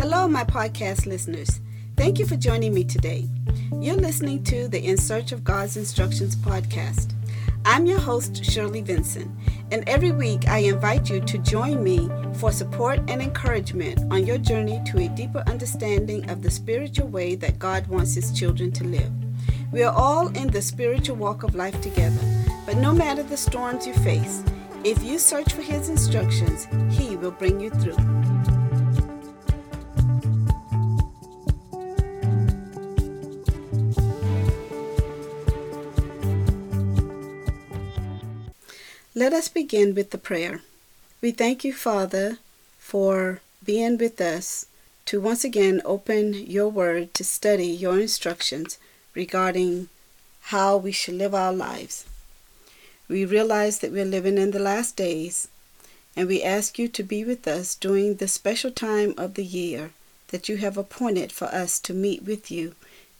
Hello, my podcast listeners. Thank you for joining me today. You're listening to the In Search of God's Instructions podcast. I'm your host, Shirley Vinson, and every week I invite you to join me for support and encouragement on your journey to a deeper understanding of the spiritual way that God wants His children to live. We are all in the spiritual walk of life together, but no matter the storms you face, if you search for His instructions, He will bring you through. Let us begin with the prayer. We thank you, Father, for being with us to once again open your word to study your instructions regarding how we should live our lives. We realize that we're living in the last days, and we ask you to be with us during the special time of the year that you have appointed for us to meet with you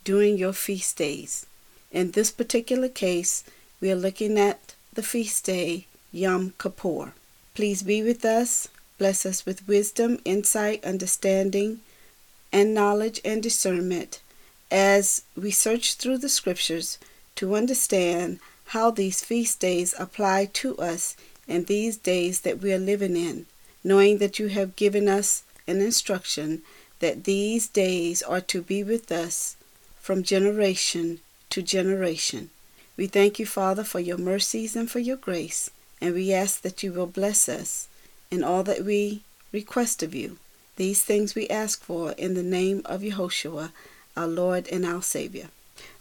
during your feast days. In this particular case, we are looking at the feast day Yom Kippur. Please be with us, bless us with wisdom, insight, understanding, and knowledge and discernment as we search through the scriptures to understand how these feast days apply to us in these days that we are living in, knowing that you have given us an instruction that these days are to be with us from generation to generation. We thank you, Father, for your mercies and for your grace and we ask that you will bless us in all that we request of you. These things we ask for in the name of Yehoshua, our Lord and our Savior.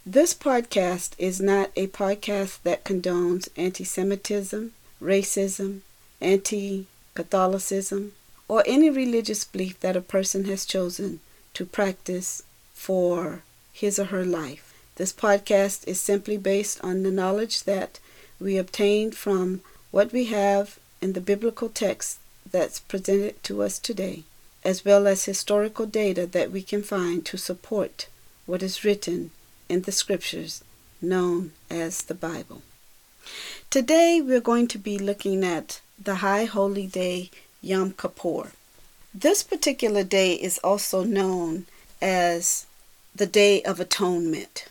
This podcast is not a podcast that condones anti Semitism, racism, anti Catholicism, or any religious belief that a person has chosen to practice for his or her life. This podcast is simply based on the knowledge that we obtained from what we have in the biblical text that's presented to us today, as well as historical data that we can find to support what is written in the scriptures known as the Bible. Today we're going to be looking at the High Holy Day Yom Kippur. This particular day is also known as the Day of Atonement.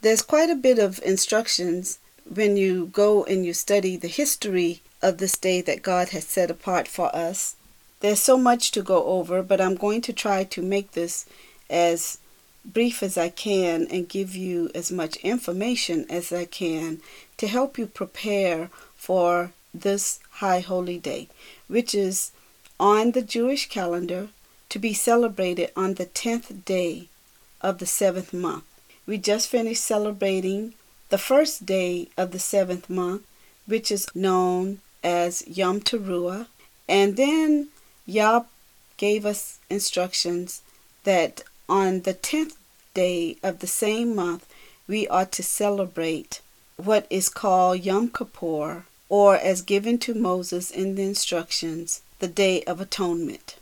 There's quite a bit of instructions when you go and you study the history of this day that God has set apart for us, there's so much to go over, but I'm going to try to make this as brief as I can and give you as much information as I can to help you prepare for this high holy day, which is on the Jewish calendar to be celebrated on the 10th day of the seventh month. We just finished celebrating the first day of the seventh month, which is known as Yom Teruah. And then Yah gave us instructions that on the tenth day of the same month, we are to celebrate what is called Yom Kippur, or as given to Moses in the instructions, the Day of Atonement.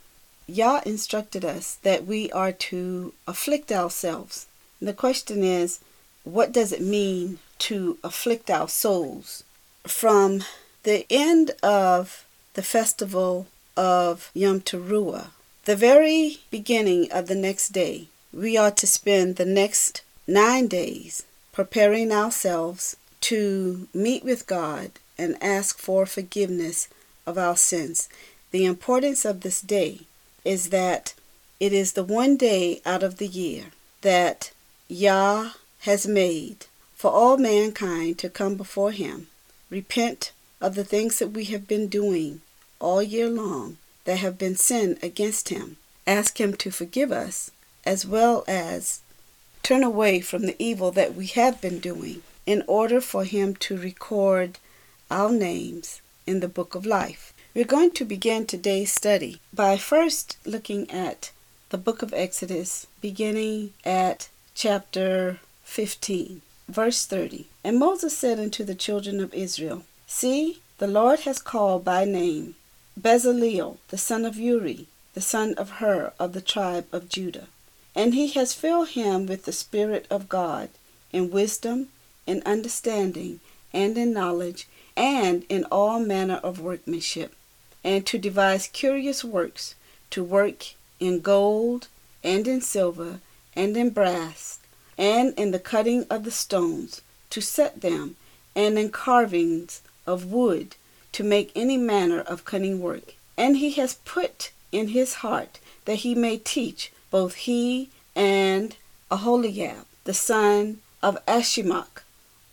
Yah instructed us that we are to afflict ourselves. And the question is, what does it mean to afflict our souls? From the end of the festival of Yom Teruah, the very beginning of the next day, we are to spend the next nine days preparing ourselves to meet with God and ask for forgiveness of our sins. The importance of this day is that it is the one day out of the year that Yah has made for all mankind to come before Him, repent of the things that we have been doing all year long that have been sin against Him, ask Him to forgive us, as well as turn away from the evil that we have been doing in order for Him to record our names in the book of life. We're going to begin today's study by first looking at the book of Exodus, beginning at chapter 15, verse 30. And Moses said unto the children of Israel, See, the Lord has called by name Bezaleel, the son of Uri, the son of Hur of the tribe of Judah. And he has filled him with the Spirit of God, in wisdom, in understanding, and in knowledge, and in all manner of workmanship, and to devise curious works, to work in gold, and in silver, and in brass, and in the cutting of the stones, to set them, and in carvings of wood, to make any manner of cunning work. And he has put in his heart that he may teach both he and Aholiab, the son of Ahisamach,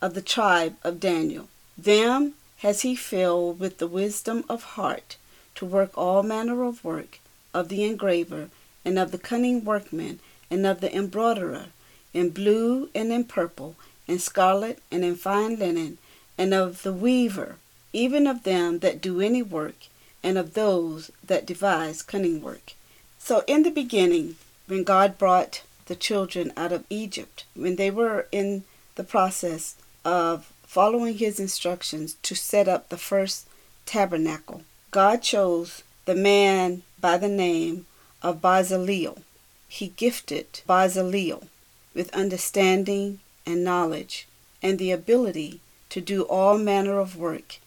of the tribe of Daniel. Them has he filled with the wisdom of heart to work all manner of work of the engraver, and of the cunning workman, and of the embroiderer, in blue and in purple, in scarlet and in fine linen, and of the weaver, even of them that do any work, and of those that devise cunning work. So in the beginning, when God brought the children out of Egypt, when they were in the process of following his instructions to set up the first tabernacle, God chose the man by the name of Bezaleel. He gifted Bezaleel with understanding and knowledge and the ability to do all manner of work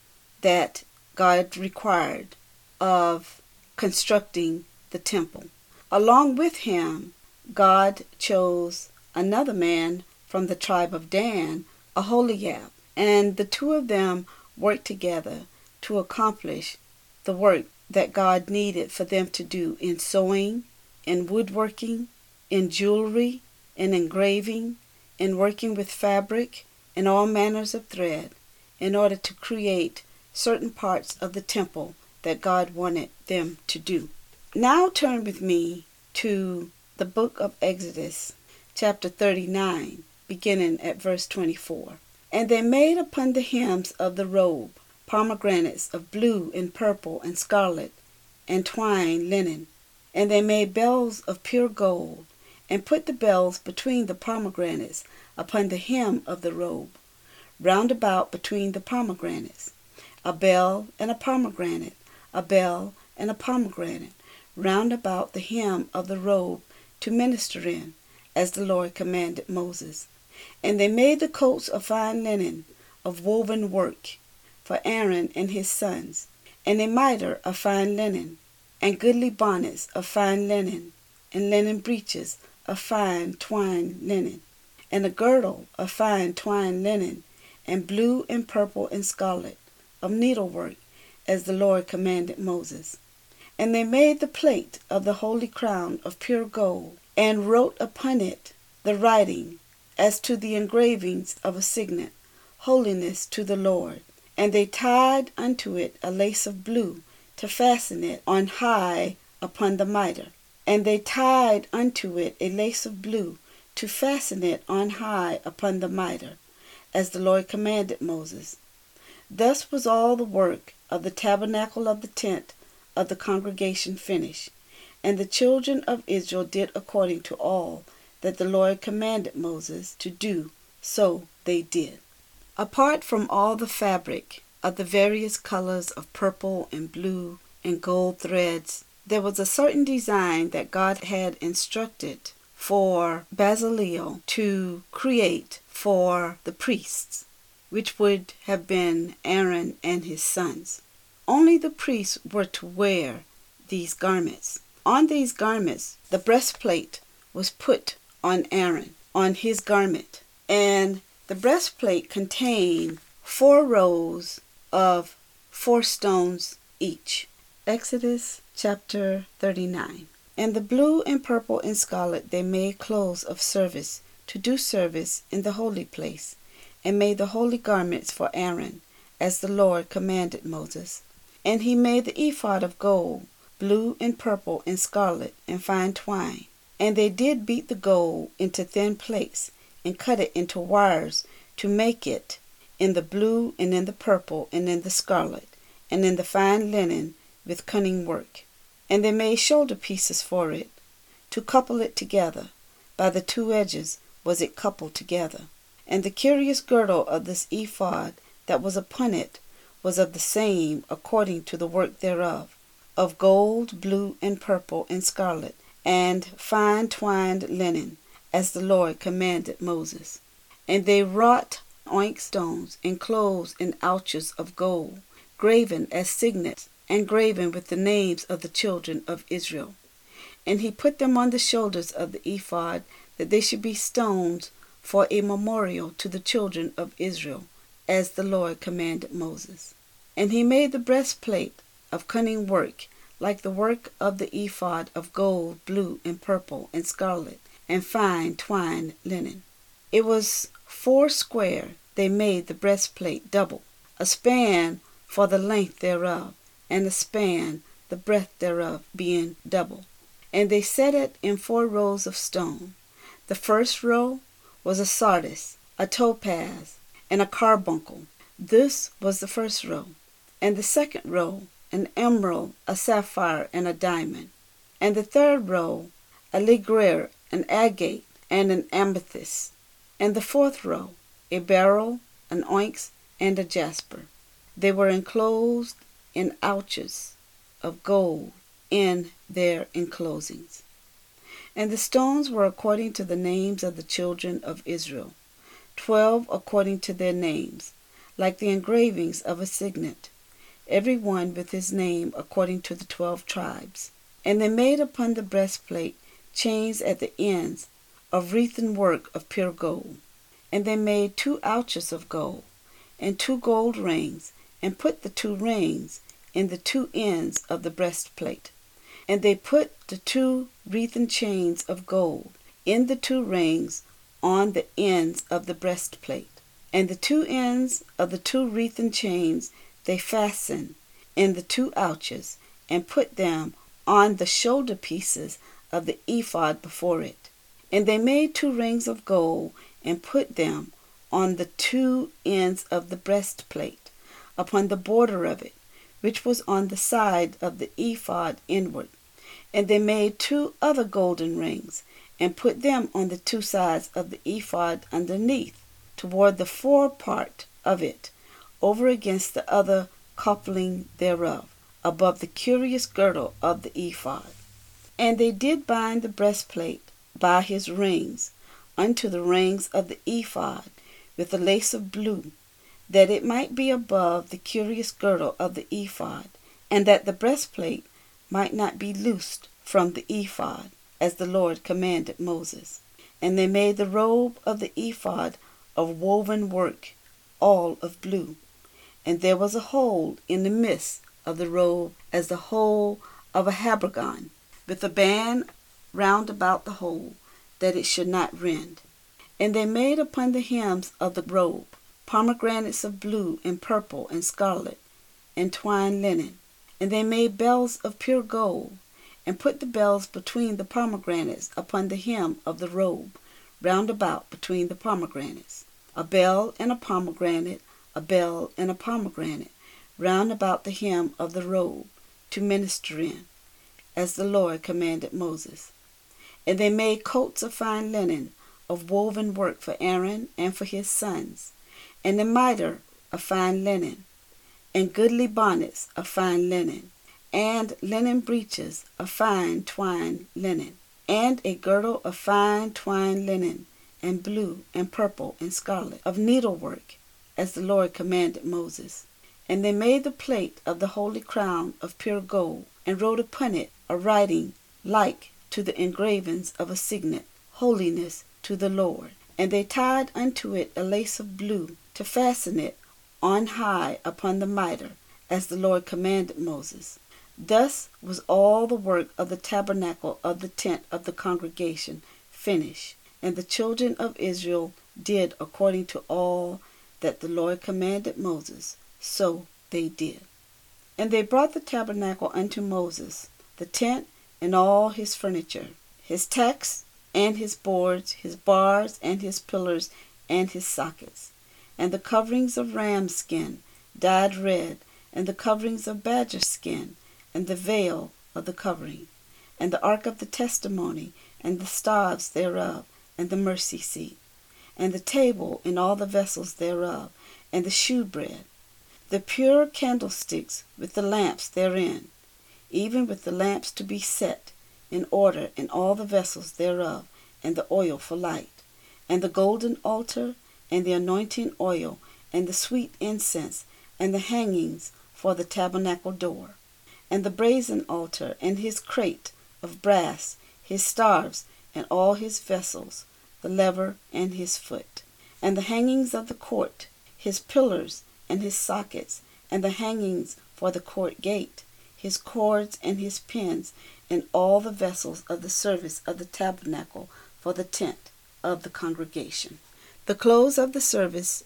that God required of constructing the temple. Along with him, God chose another man from the tribe of Dan, Aholiab, and the two of them worked together to accomplish the work that God needed for them to do in sewing, in woodworking, in jewelry, in engraving, in working with fabric, and all manners of thread, in order to create certain parts of the temple that God wanted them to do. Now turn with me to the book of Exodus, chapter 39, beginning at verse 24. And they made upon the hems of the robe pomegranates of blue and purple and scarlet, and twine linen. And they made bells of pure gold, and put the bells between the pomegranates upon the hem of the robe, round about between the pomegranates, a bell and a pomegranate, a bell and a pomegranate, round about the hem of the robe to minister in, as the Lord commanded Moses. And they made the coats of fine linen, of woven work, for Aaron and his sons, and a mitre of fine linen, and goodly bonnets of fine linen, and linen breeches of fine twined linen, and a girdle of fine twined linen, and blue and purple and scarlet, of needlework, as the Lord commanded Moses. And they made the plate of the holy crown of pure gold, and wrote upon it the writing as to the engravings of a signet, Holiness to the Lord. And they tied unto it a lace of blue to fasten it on high upon the mitre. And they tied unto it a lace of blue to fasten it on high upon the mitre, as the Lord commanded Moses. Thus was all the work of the tabernacle of the tent of the congregation finished. And the children of Israel did according to all that the Lord commanded Moses to do, so they did. Apart from all the fabric of the various colors of purple and blue and gold threads, there was a certain design that God had instructed for Bezaleel to create for the priests, which would have been Aaron and his sons. Only the priests were to wear these garments. On these garments, the breastplate was put on Aaron, on his garment, and the breastplate contained four rows of four stones each. Exodus chapter 39. And the blue and purple and scarlet they made clothes of service to do service in the holy place, and made the holy garments for Aaron, as the Lord commanded Moses. And he made the ephod of gold, blue and purple and scarlet and fine twine. And they did beat the gold into thin plates and cut it into wires to make it in the blue and in the purple and in the scarlet and in the fine linen with cunning work. And they made shoulder pieces for it to couple it together. By the two edges was it coupled together. And the curious girdle of this ephod that was upon it was of the same according to the work thereof, of gold, blue, and purple, and scarlet, and fine twined linen, as the Lord commanded Moses. And they wrought onyx stones enclosed in ouches of gold, graven as signets, and graven with the names of the children of Israel. And he put them on the shoulders of the ephod, that they should be stones for a memorial to the children of Israel, as the Lord commanded Moses. And he made the breastplate of cunning work, like the work of the ephod of gold, blue, and purple, and scarlet, and fine twined linen. It was four square. They made the breastplate double, a span for the length thereof, and the span the breadth thereof, being double. And they set it in four rows of stone. The first row was a sardis, a topaz, and a carbuncle. This was the first row. And the second row, an emerald, a sapphire, and a diamond. And the third row, a ligure, an agate, and an amethyst. And the fourth row, a beryl, an onyx, and a jasper. They were enclosed in ouches of gold in their enclosings. And the stones were according to the names of the children of Israel, twelve according to their names, like the engravings of a signet, every one with his name according to the twelve tribes. And they made upon the breastplate chains at the ends of wreathen work of pure gold. And they made two ouches of gold, and two gold rings, and put the two rings in the two ends of the breastplate. And they put the two wreathen chains of gold in the two rings on the ends of the breastplate. And the two ends of the two wreathen chains they fastened in the two ouches, and put them on the shoulder pieces of the ephod before it. And they made two rings of gold, and put them on the two ends of the breastplate, upon the border of it, which was on the side of the ephod inward. And they made two other golden rings, and put them on the two sides of the ephod underneath, toward the fore part of it, over against the other coupling thereof, above the curious girdle of the ephod. And they did bind the breastplate by his rings unto the rings of the ephod with a lace of blue, that it might be above the curious girdle of the ephod, and that the breastplate might not be loosed from the ephod, as the Lord commanded Moses. And they made the robe of the ephod of woven work, all of blue. And there was a hole in the midst of the robe as the hole of a habergeon, with a band round about the hole, that it should not rend. And they made upon the hems of the robe pomegranates of blue and purple and scarlet, and twined linen. And they made bells of pure gold, and put the bells between the pomegranates upon the hem of the robe, round about between the pomegranates. A bell and a pomegranate, a bell and a pomegranate, round about the hem of the robe, to minister in, as the Lord commanded Moses. And they made coats of fine linen, of woven work for Aaron and for his sons, and a mitre of fine linen, and goodly bonnets of fine linen, and linen breeches of fine twined linen, and a girdle of fine twined linen, and blue, and purple, and scarlet, of needlework, as the Lord commanded Moses. And they made the plate of the holy crown of pure gold, and wrote upon it a writing like to the engravings of a signet, Holiness to the Lord. And they tied unto it a lace of blue, to fasten it on high upon the mitre, as the Lord commanded Moses. Thus was all the work of the tabernacle of the tent of the congregation finished, and the children of Israel did according to all that the Lord commanded Moses, so they did. And they brought the tabernacle unto Moses, the tent and all his furniture, his tacks and his boards, his bars and his pillars and his sockets, and the coverings of ram skin dyed red, and the coverings of badger skin, and the veil of the covering, and the ark of the testimony, and the staves thereof, and the mercy seat, and the table and all the vessels thereof, and the shewbread, the pure candlesticks with the lamps therein, even with the lamps to be set in order in all the vessels thereof, and the oil for light, and the golden altar, and the anointing oil, and the sweet incense, and the hangings for the tabernacle door, and the brazen altar, and his crate of brass, his staves, and all his vessels, the laver and his foot, and the hangings of the court, his pillars and his sockets, and the hangings for the court gate, his cords and his pins, and all the vessels of the service of the tabernacle for the tent of the congregation. The clothes of the service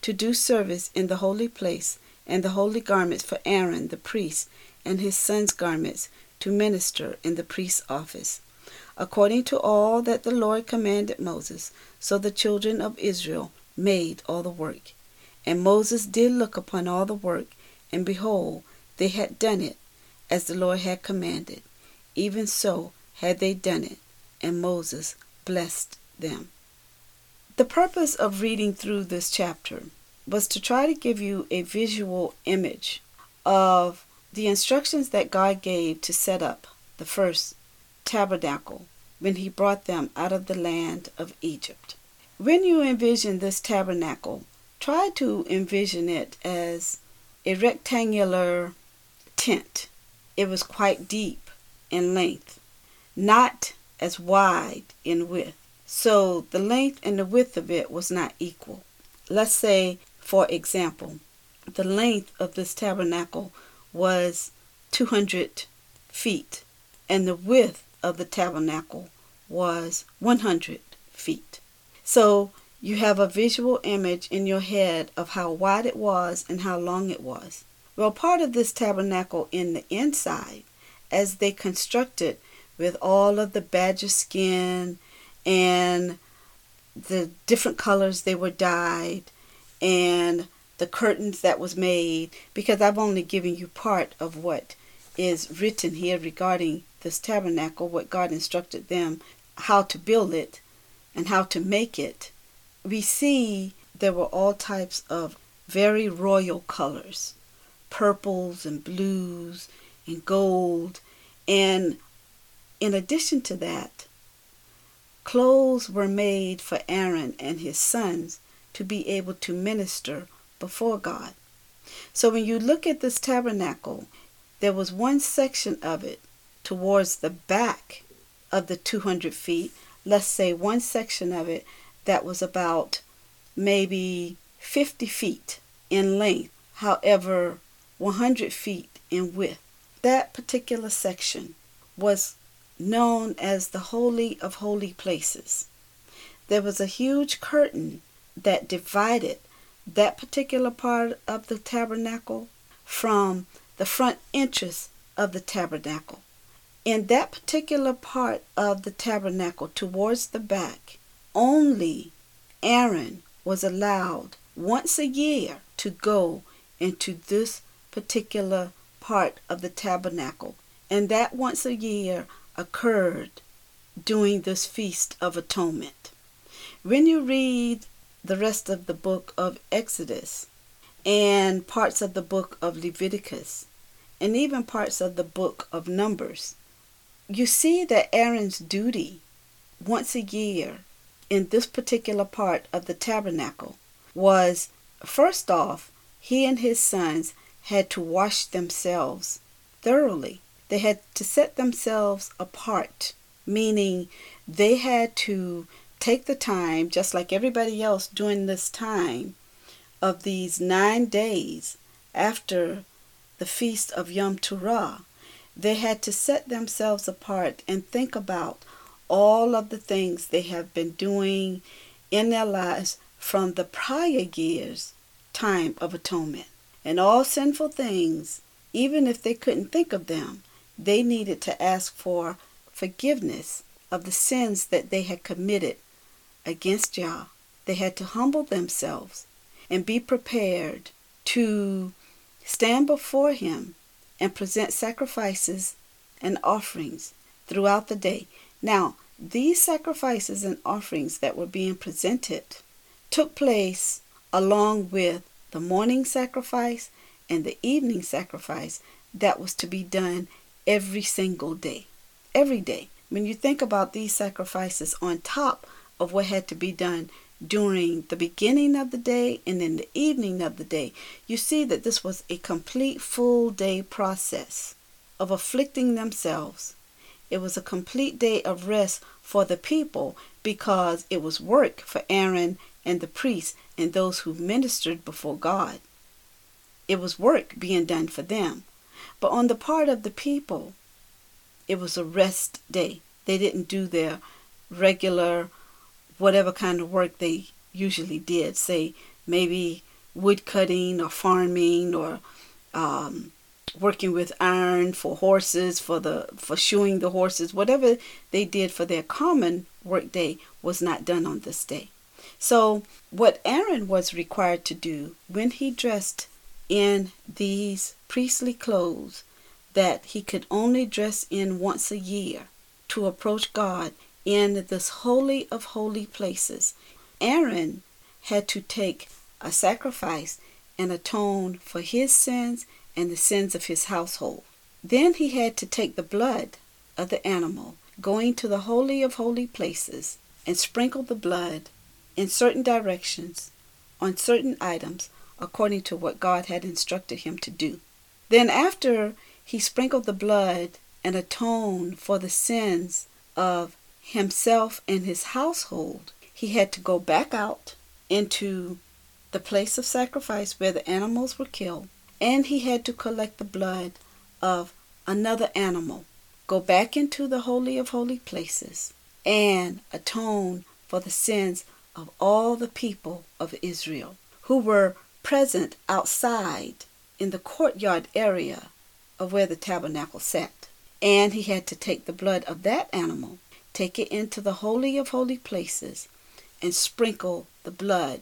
to do service in the holy place, and the holy garments for Aaron the priest, and his sons' garments to minister in the priest's office, according to all that the Lord commanded Moses. So the children of Israel made all the work. And Moses did look upon all the work, and behold, they had done it as the Lord had commanded. Even so had they done it, and Moses blessed them. The purpose of reading through this chapter was to try to give you a visual image of the instructions that God gave to set up the first tabernacle when he brought them out of the land of Egypt. When you envision this tabernacle, try to envision it as a rectangular tent. It was quite deep in length, not as wide in width. So the length and the width of it was not equal. Let's say, for example, the length of this tabernacle was 200 feet, and the width of the tabernacle was 100 feet. So you have a visual image in your head of how wide it was and how long it was. Well, part of this tabernacle in the inside, as they constructed with all of the badger skin and the different colors they were dyed and the curtains that was made because I've only given you part of what is written here regarding this tabernacle, what God instructed them how to build it and how to make it we see there were all types of very royal colors purples and blues and gold. And in addition to that, clothes were made for Aaron and his sons to be able to minister before God. So when you look at this tabernacle, there was one section of it towards the back of the 200 feet, let's say one section of it that was about maybe 50 feet in length, however, 100 feet in width. That particular section was known as the Holy of Holy Places. There was a huge curtain that divided that particular part of the tabernacle from the front entrance of the tabernacle. In that particular part of the tabernacle, towards the back, only Aaron was allowed once a year to go into this particular part of the tabernacle. And that once a year occurred during this Feast of Atonement. When you read the rest of the book of Exodus and parts of the book of Leviticus and even parts of the book of Numbers, you see that Aaron's duty once a year in this particular part of the tabernacle was first off, he and his sons had to wash themselves thoroughly. They had to set themselves apart, meaning they had to take the time, just like everybody else during this time of these nine days after the feast of Yom Teruah, they had to set themselves apart and think about all of the things they have been doing in their lives from the prior year's time of atonement. And all sinful things, even if they couldn't think of them, they needed to ask for forgiveness of the sins that they had committed against Yah. They had to humble themselves and be prepared to stand before Him and present sacrifices and offerings throughout the day. Now, these sacrifices and offerings that were being presented took place along with the morning sacrifice and the evening sacrifice that was to be done every single day. Every day. When you think about these sacrifices on top of what had to be done during the beginning of the day and in the evening of the day, you see that this was a complete full day process of afflicting themselves it was a complete day of rest for the people because it was work for Aaron and the priests and those who ministered before God. It was work being done for them. But on the part of the people, it was a rest day. They didn't do their regular, whatever kind of work they usually did, say maybe wood cutting or farming or um, working with iron for horses for the for shoeing the horses. Whatever they did for their common work day was not done on this day. So what aaron was required to do when he dressed in these priestly clothes that he could only dress in once a year to approach god in this holy of holy places aaron had to take a sacrifice and atone for his sins and the sins of his household. Then he had to take the blood of the animal, going to the Holy of Holy Places, and sprinkle the blood in certain directions on certain items according to what God had instructed him to do. Then, after he sprinkled the blood and atoned for the sins of himself and his household, he had to go back out into the place of sacrifice where the animals were killed and he had to collect the blood of another animal, go back into the Holy of Holy Places, and atone for the sins of all the people of Israel who were present outside in the courtyard area of where the tabernacle sat. And he had to take the blood of that animal, take it into the Holy of Holy Places, and sprinkle the blood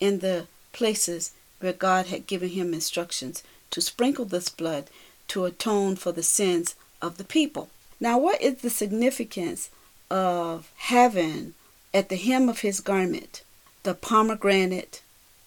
in the places where God had given him instructions to sprinkle this blood to atone for the sins of the people. Now, what is the significance of having at the hem of his garment the pomegranate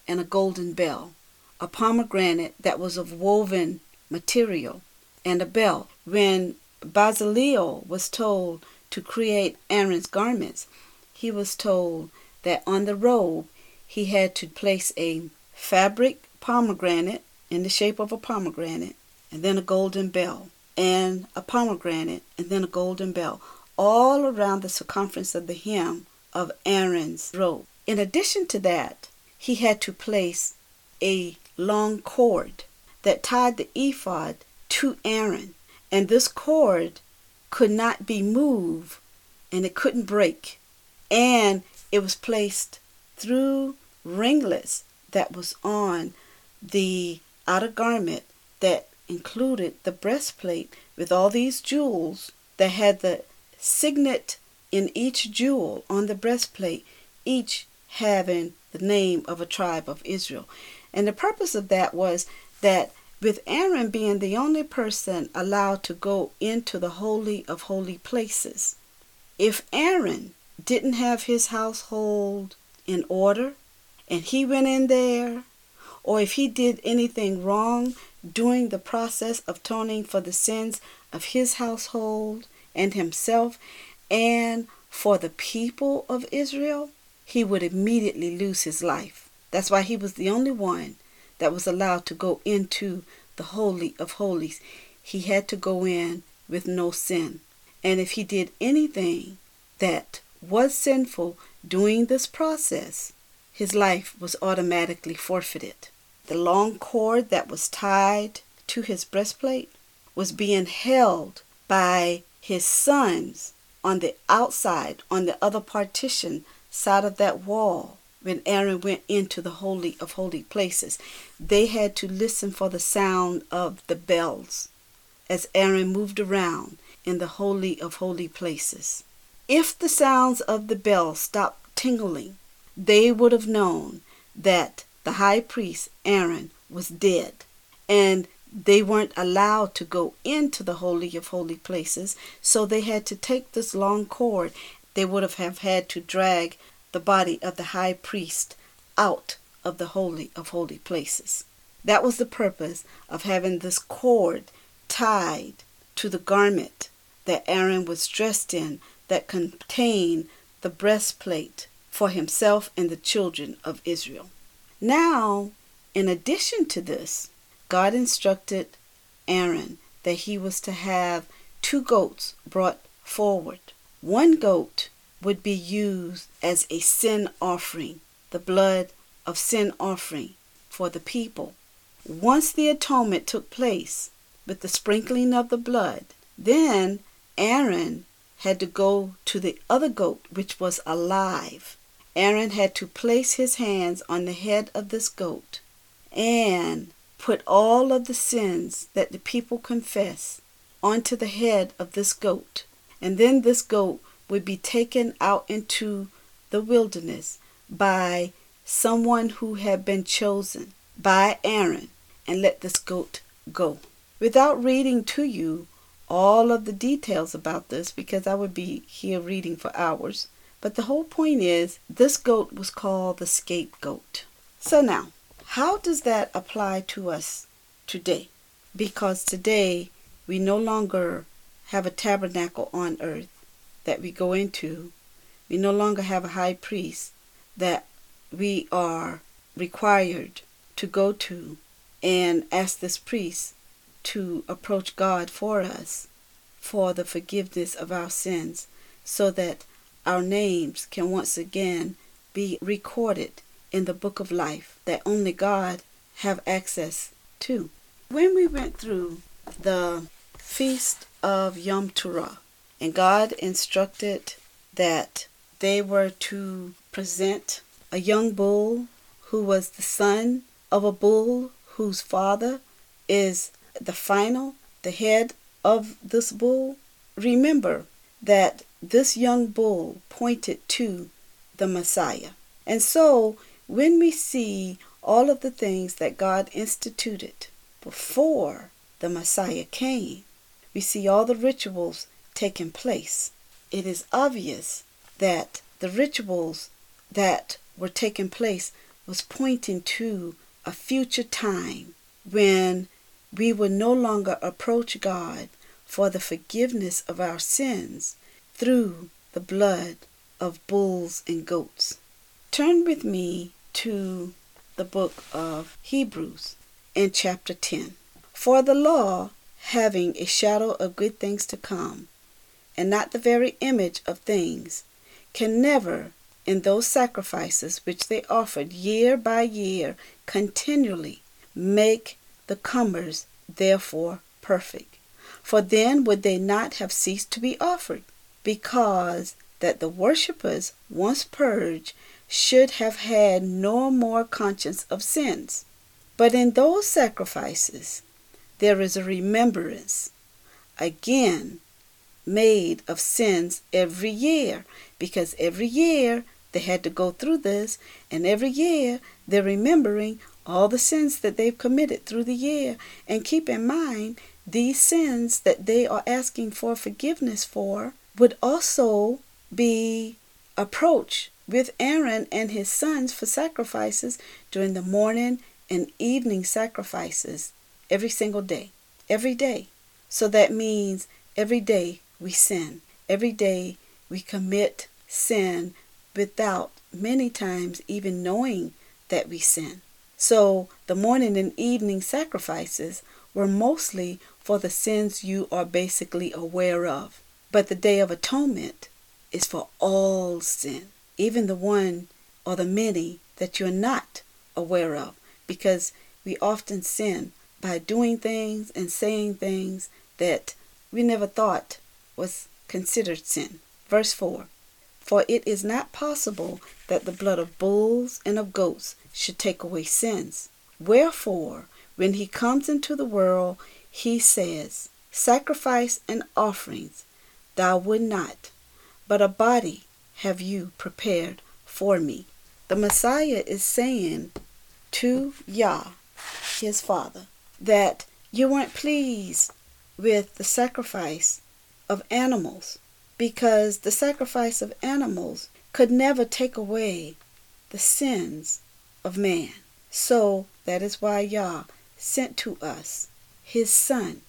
and a golden bell? A pomegranate that was of woven material and a bell. When Bezalel was told to create Aaron's garments, he was told that on the robe he had to place a fabric pomegranate in the shape of a pomegranate, and then a golden bell, and a pomegranate, and then a golden bell, all around the circumference of the hem of Aaron's robe. In addition to that, he had to place a long cord that tied the ephod to Aaron, and this cord could not be moved and it couldn't break, and it was placed through ringlets that was on the outer garment that included the breastplate with all these jewels that had the signet in each jewel on the breastplate, each having the name of a tribe of Israel. And the purpose of that was that with Aaron being the only person allowed to go into the Holy of Holy Places, if Aaron didn't have his household in order, and he went in there, or if he did anything wrong during the process of atoning for the sins of his household and himself and for the people of Israel, he would immediately lose his life. That's why he was the only one that was allowed to go into the Holy of Holies. He had to go in with no sin. And if he did anything that was sinful during this process, his life was automatically forfeited. The long cord that was tied to his breastplate was being held by his sons on the outside, on the other partition side of that wall. When Aaron went into the Holy of Holy Places, they had to listen for the sound of the bells as Aaron moved around in the Holy of Holy Places. If the sounds of the bell stopped tingling, they would have known that the high priest Aaron was dead and they weren't allowed to go into the holy of holy places so they had to take this long cord they would have had to drag the body of the high priest out of the holy of holy places that was the purpose of having this cord tied to the garment that Aaron was dressed in that contained the breastplate for himself and the children of Israel. Now, in addition to this, God instructed Aaron that he was to have two goats brought forward. One goat would be used as a sin offering, the blood of sin offering for the people. Once the atonement took place with the sprinkling of the blood, then Aaron had to go to the other goat, which was alive. Aaron had to place his hands on the head of this goat and put all of the sins that the people confess onto the head of this goat. And then this goat would be taken out into the wilderness by someone who had been chosen by Aaron and let this goat go. Without reading to you all of the details about this, because I would be here reading for hours, but the whole point is this goat was called the scapegoat. So now, how does that apply to us today? Because today we no longer have a tabernacle on earth that we go into. We no longer have a high priest that we are required to go to and ask this priest to approach God for us for the forgiveness of our sins so that our names can once again be recorded in the book of life that only God have access to. When we went through the feast of Yom and God instructed that they were to present a young bull who was the son of a bull whose father is the final, the head of this bull. Remember that this young bull pointed to the Messiah. And so when we see all of the things that God instituted before the Messiah came, we see all the rituals taking place. It is obvious that the rituals that were taking place was pointing to a future time when we would no longer approach God for the forgiveness of our sins through the blood of bulls and goats. Turn with me to the book of Hebrews in chapter 10. For the law, having a shadow of good things to come, and not the very image of things, can never, in those sacrifices which they offered year by year continually, make the comers therefore perfect. For then would they not have ceased to be offered, because that the worshippers, once purged, should have had no more conscience of sins. But in those sacrifices there is a remembrance, again made of sins every year, because every year they had to go through this, and every year they're remembering all the sins that they've committed through the year. And keep in mind, these sins that they are asking for forgiveness for would also be approached with Aaron and his sons for sacrifices during the morning and evening sacrifices every single day. Every day. So that means every day we sin. Every day we commit sin without many times even knowing that we sin. So the morning and evening sacrifices were mostly for the sins you are basically aware of. But the Day of Atonement is for all sin, even the one or the many that you're not aware of, because we often sin by doing things and saying things that we never thought was considered sin. Verse 4 For it is not possible that the blood of bulls and of goats should take away sins. Wherefore, when he comes into the world, he says, Sacrifice and offerings thou would not, but a body have you prepared for me. The Messiah is saying to Yah, his father, that you weren't pleased with the sacrifice of animals because the sacrifice of animals could never take away the sins of man. So that is why Yah sent to us his Son,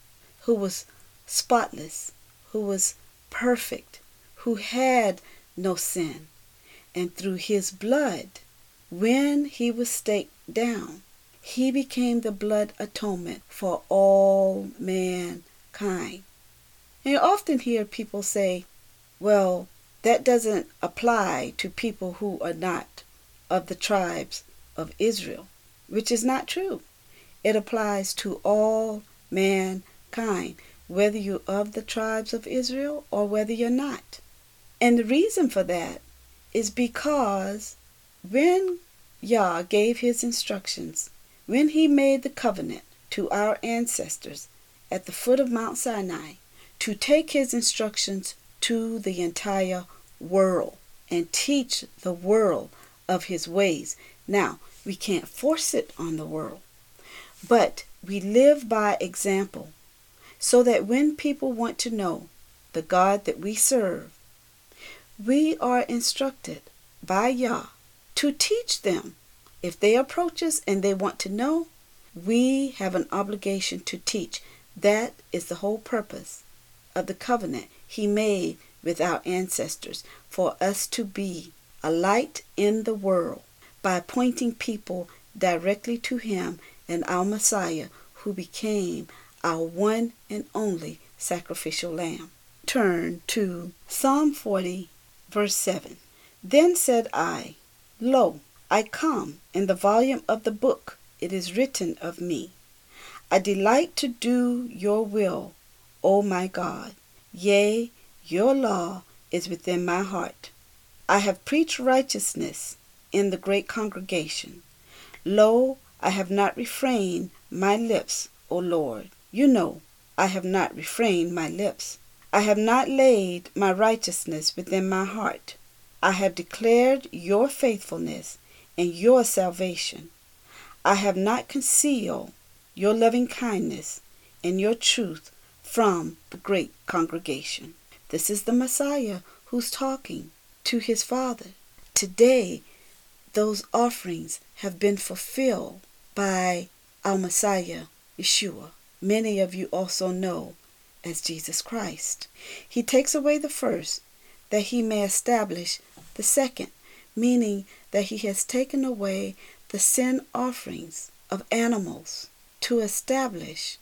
who was spotless, who was perfect, who had no sin. And through his blood, when he was staked down, he became the blood atonement for all mankind. And you often hear people say, well, that doesn't apply to people who are not of the tribes of Israel, which is not true. It applies to all mankind, whether you're of the tribes of Israel or whether you're not. And the reason for that is because when Yah gave his instructions, when he made the covenant to our ancestors at the foot of Mount Sinai, to take his instructions to the entire world and teach the world of his ways. Now, we can't force it on the world, but we live by example so that when people want to know the God that we serve, we are instructed by Yah to teach them. If they approach us and they want to know, we have an obligation to teach. That is the whole purpose of the covenant he made with our ancestors for us to be a light in the world by pointing people directly to him and our Messiah who became our one and only sacrificial lamb. Turn to Psalm 40, verse 7. Then said I, Lo, I come, in the volume of the book it is written of me. I delight to do your will, O my God. Yea, your law is within my heart. I have preached righteousness in the great congregation. Lo, I have not refrained my lips, O Lord. You know, I have not refrained my lips. I have not laid my righteousness within my heart. I have declared your faithfulness and your salvation. I have not concealed your loving kindness and your truth from the great congregation. This is the Messiah who's talking to his Father. Today, those offerings have been fulfilled by our Messiah, Yeshua. Many of you also know as Jesus Christ. He takes away the first that he may establish the second, meaning that he has taken away the sin offerings of animals to establish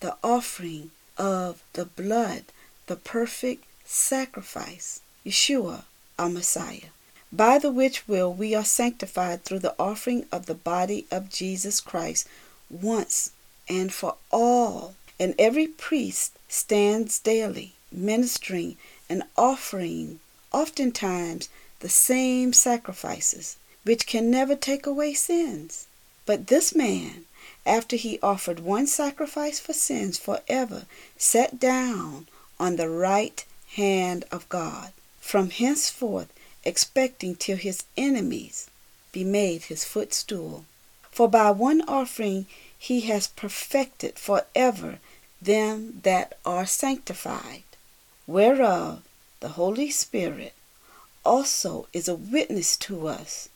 the offering of the blood, the perfect sacrifice, Yeshua, our Messiah, by the which will we are sanctified through the offering of the body of Jesus Christ once and for all. And every priest stands daily ministering and offering, oftentimes, the same sacrifices, which can never take away sins. But this man, after he offered one sacrifice for sins forever, sat down on the right hand of God, from henceforth expecting till his enemies be made his footstool. For by one offering he has perfected forever them that are sanctified, whereof the Holy Spirit also is a witness to us.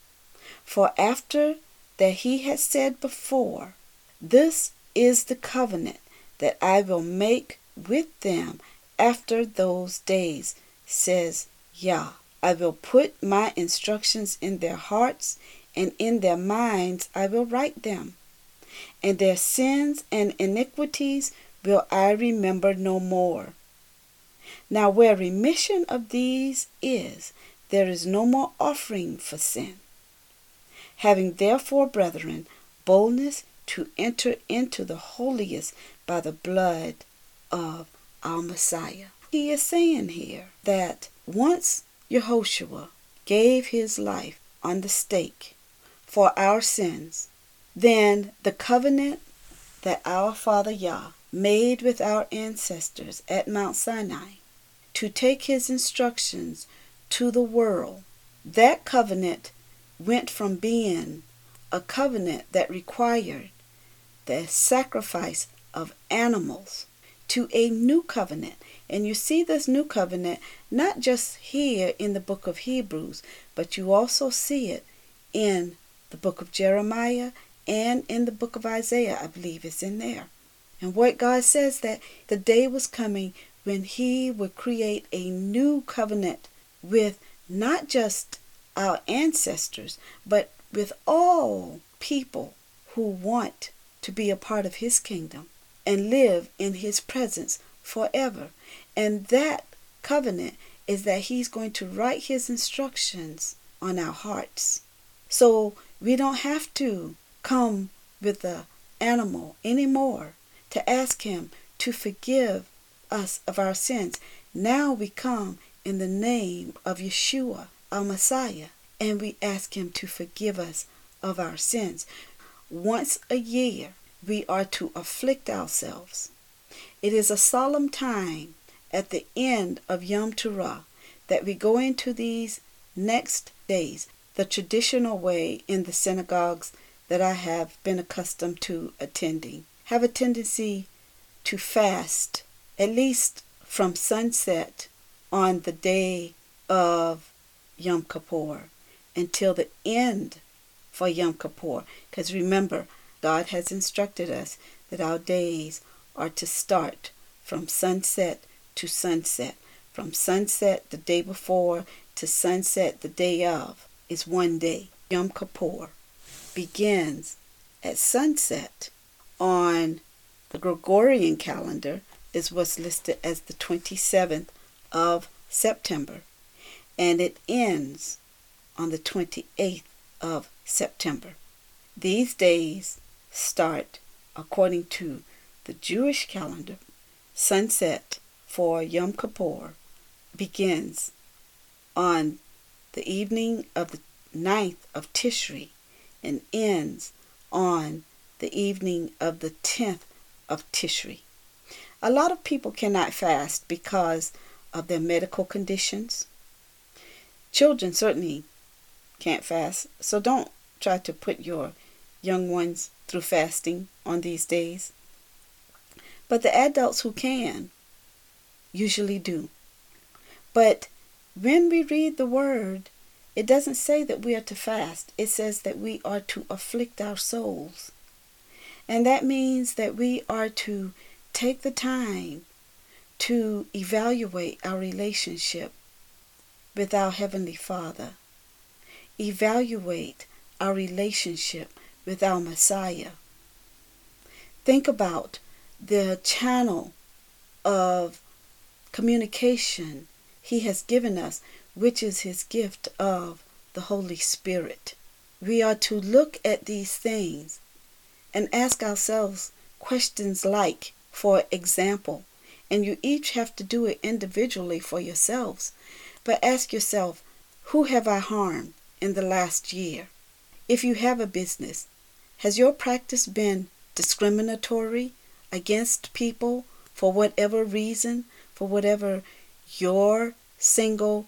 For after that he had said before, This is the covenant that I will make with them after those days, says Yah. I will put my instructions in their hearts, and in their minds I will write them. And their sins and iniquities will I remember no more. Now, where remission of these is, there is no more offering for sin. Having therefore, brethren, boldness to enter into the holiest by the blood of our Messiah. He is saying here that once Yehoshua gave his life on the stake for our sins, then the covenant that our Father Yah made with our ancestors at Mount Sinai to take his instructions to the world, that covenant went from being a covenant that required the sacrifice of animals to a new covenant. And you see this new covenant not just here in the book of Hebrews, but you also see it in the book of Jeremiah and in the book of Isaiah, I believe it's in there. And what God says that the day was coming when He would create a new covenant with not just our ancestors, but with all people who want to be a part of His kingdom and live in His presence forever. And that covenant is that He's going to write His instructions on our hearts. So we don't have to come with the animal anymore to ask Him to forgive us of our sins. Now we come in the name of Yeshua, our Messiah, and we ask Him to forgive us of our sins. Once a year, we are to afflict ourselves. It is a solemn time at the end of Yom Teruah that we go into these next days, the traditional way in the synagogues that I have been accustomed to attending, have a tendency to fast at least from sunset on the day of Yom Kippur until the end for Yom Kippur. Because remember, God has instructed us that our days are to start from sunset to sunset. From sunset the day before to sunset the day of is one day. Yom Kippur begins at sunset on the Gregorian calendar is what's listed as the 27th of September and it ends on the 28th of September. These days start according to the Jewish calendar. Sunset for Yom Kippur begins on the evening of the 9th of Tishri and ends on the evening of the 10th of Tishri. A lot of people cannot fast because of their medical conditions. Children certainly can't fast, so don't try to put your young ones through fasting on these days. But the adults who can usually do. But when we read the word, it doesn't say that we are to fast. It says that we are to afflict our souls. And that means that we are to take the time to evaluate our relationship with our Heavenly Father. Evaluate our relationship with our Messiah. Think about the channel of communication He has given us, which is His gift of the Holy Spirit. We are to look at these things and ask ourselves questions like, for example, and you each have to do it individually for yourselves, but ask yourself, who have I harmed in the last year? If you have a business, has your practice been discriminatory against people for whatever reason, for whatever your single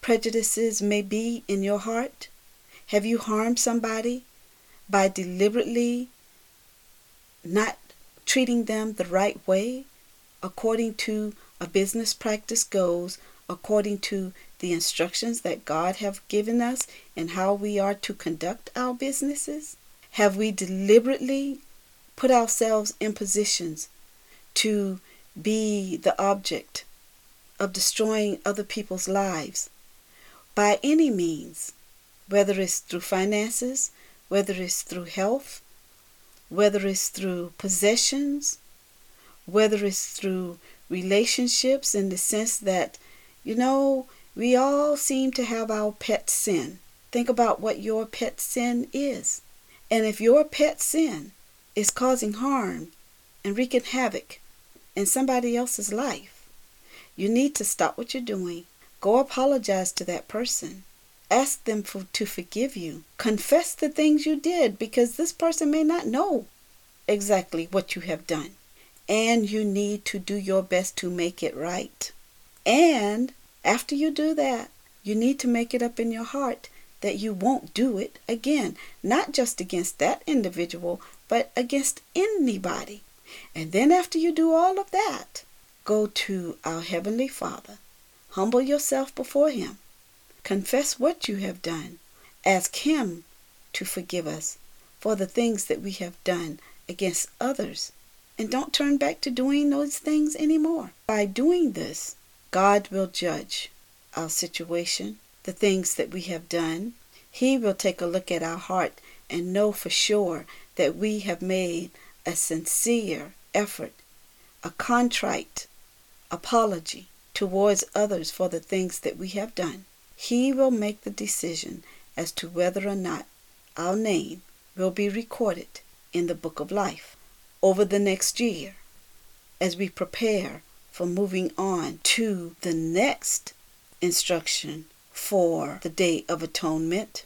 prejudices may be in your heart? Have you harmed somebody by deliberately not treating them the right way according to a business practice goes, according to the instructions that God have given us and how we are to conduct our businesses? Have we deliberately put ourselves in positions to be the object of destroying other people's lives by any means, whether it's through finances, whether it's through health, whether it's through possessions, whether it's through relationships in the sense that, you know, we all seem to have our pet sin. Think about what your pet sin is. And if your pet sin is causing harm and wreaking havoc in somebody else's life, you need to stop what you're doing. Go apologize to that person. Ask them for, to forgive you. Confess the things you did because this person may not know exactly what you have done. And you need to do your best to make it right. And after you do that, you need to make it up in your heart that you won't do it again, not just against that individual, but against anybody. And then after you do all of that, go to our Heavenly Father. Humble yourself before Him. Confess what you have done. Ask Him to forgive us for the things that we have done against others. And don't turn back to doing those things anymore. By doing this, God will judge our situation the things that we have done. He will take a look at our heart and know for sure that we have made a sincere effort, a contrite apology towards others for the things that we have done, He will make the decision as to whether or not our name will be recorded in the book of life over the next year as we prepare for moving on to the next instruction for the Day of Atonement.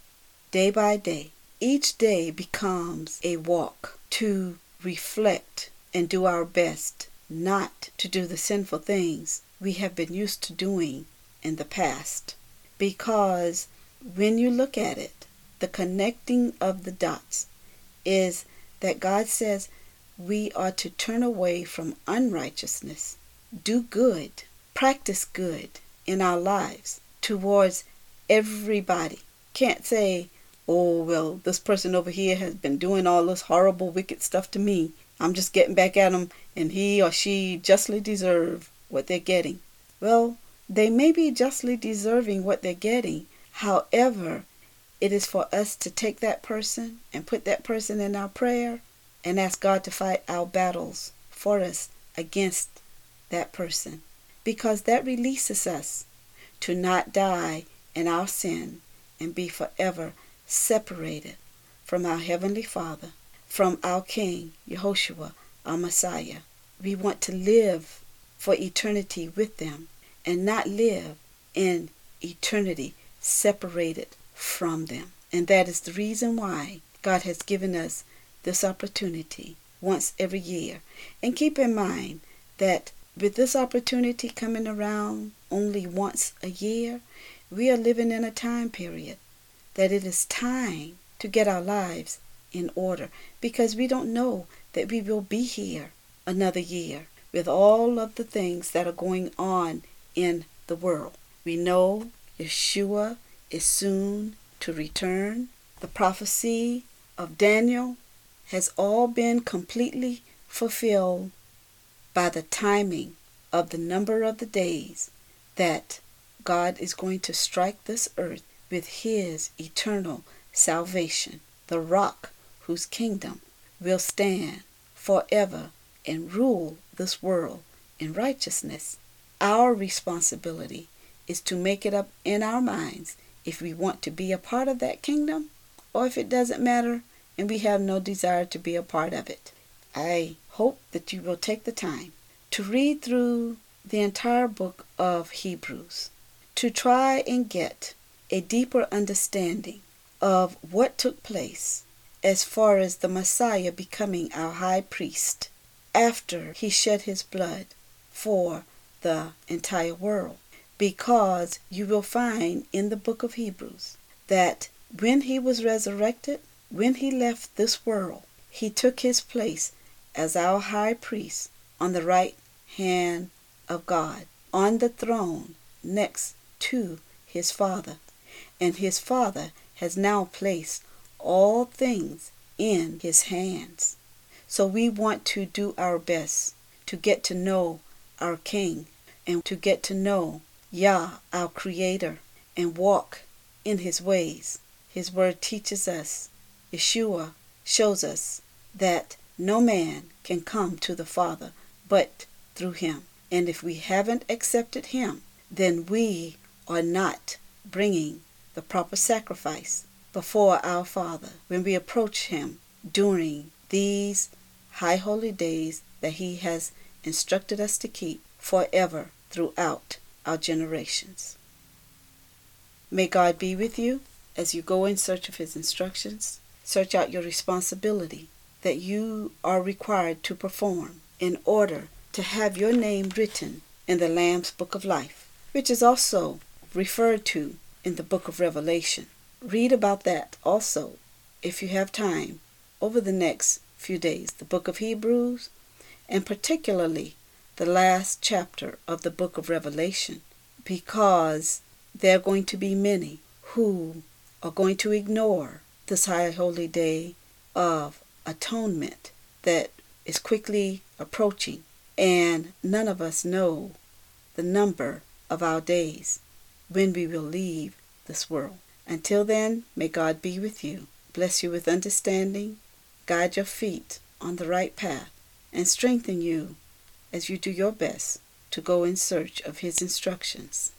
Day by day, each day becomes a walk to reflect and do our best not to do the sinful things we have been used to doing in the past. Because when you look at it, the connecting of the dots is that God says we are to turn away from unrighteousness, do good, practice good in our lives towards everybody. Can't say, oh, well, this person over here has been doing all this horrible, wicked stuff to me. I'm just getting back at him, and he or she justly deserve what they're getting. Well, they may be justly deserving what they're getting. However, it is for us to take that person and put that person in our prayer and ask God to fight our battles for us against that person. Because that releases us to not die in our sin and be forever separated from our Heavenly Father, from our King, Yehoshua, our Messiah. We want to live for eternity with them and not live in eternity separated from them. And that is the reason why God has given us this opportunity once every year. And keep in mind that with this opportunity coming around only once a year, we are living in a time period that it is time to get our lives in order because we don't know that we will be here another year with all of the things that are going on in the world. We know Yeshua is soon to return. The prophecy of Daniel has all been completely fulfilled by the timing of the number of the days that God is going to strike this earth with his eternal salvation, the rock whose kingdom will stand forever and rule this world in righteousness. Our responsibility is to make it up in our minds if we want to be a part of that kingdom or if it doesn't matter and we have no desire to be a part of it. I hope that you will take the time to read through the entire book of Hebrews to try and get a deeper understanding of what took place as far as the Messiah becoming our high priest after he shed his blood for the entire world. Because you will find in the book of Hebrews that when he was resurrected, when he left this world, he took his place as our high priest on the right hand of God, on the throne next to his Father. And his Father has now placed all things in his hands. So we want to do our best to get to know our King and to get to know Yah, our Creator, and walk in his ways. His word teaches us Yeshua shows us that no man can come to the Father but through him. And if we haven't accepted him, then we are not bringing the proper sacrifice before our Father when we approach him during these high holy days that he has instructed us to keep forever throughout our generations. May God be with you as you go in search of his instructions Search out your responsibility that you are required to perform in order to have your name written in the Lamb's Book of Life, which is also referred to in the Book of Revelation. Read about that also, if you have time, over the next few days. The Book of Hebrews, and particularly the last chapter of the Book of Revelation, because there are going to be many who are going to ignore this high holy day of atonement that is quickly approaching, and none of us know the number of our days when we will leave this world. Until then, may God be with you, bless you with understanding, guide your feet on the right path, and strengthen you as you do your best to go in search of His instructions.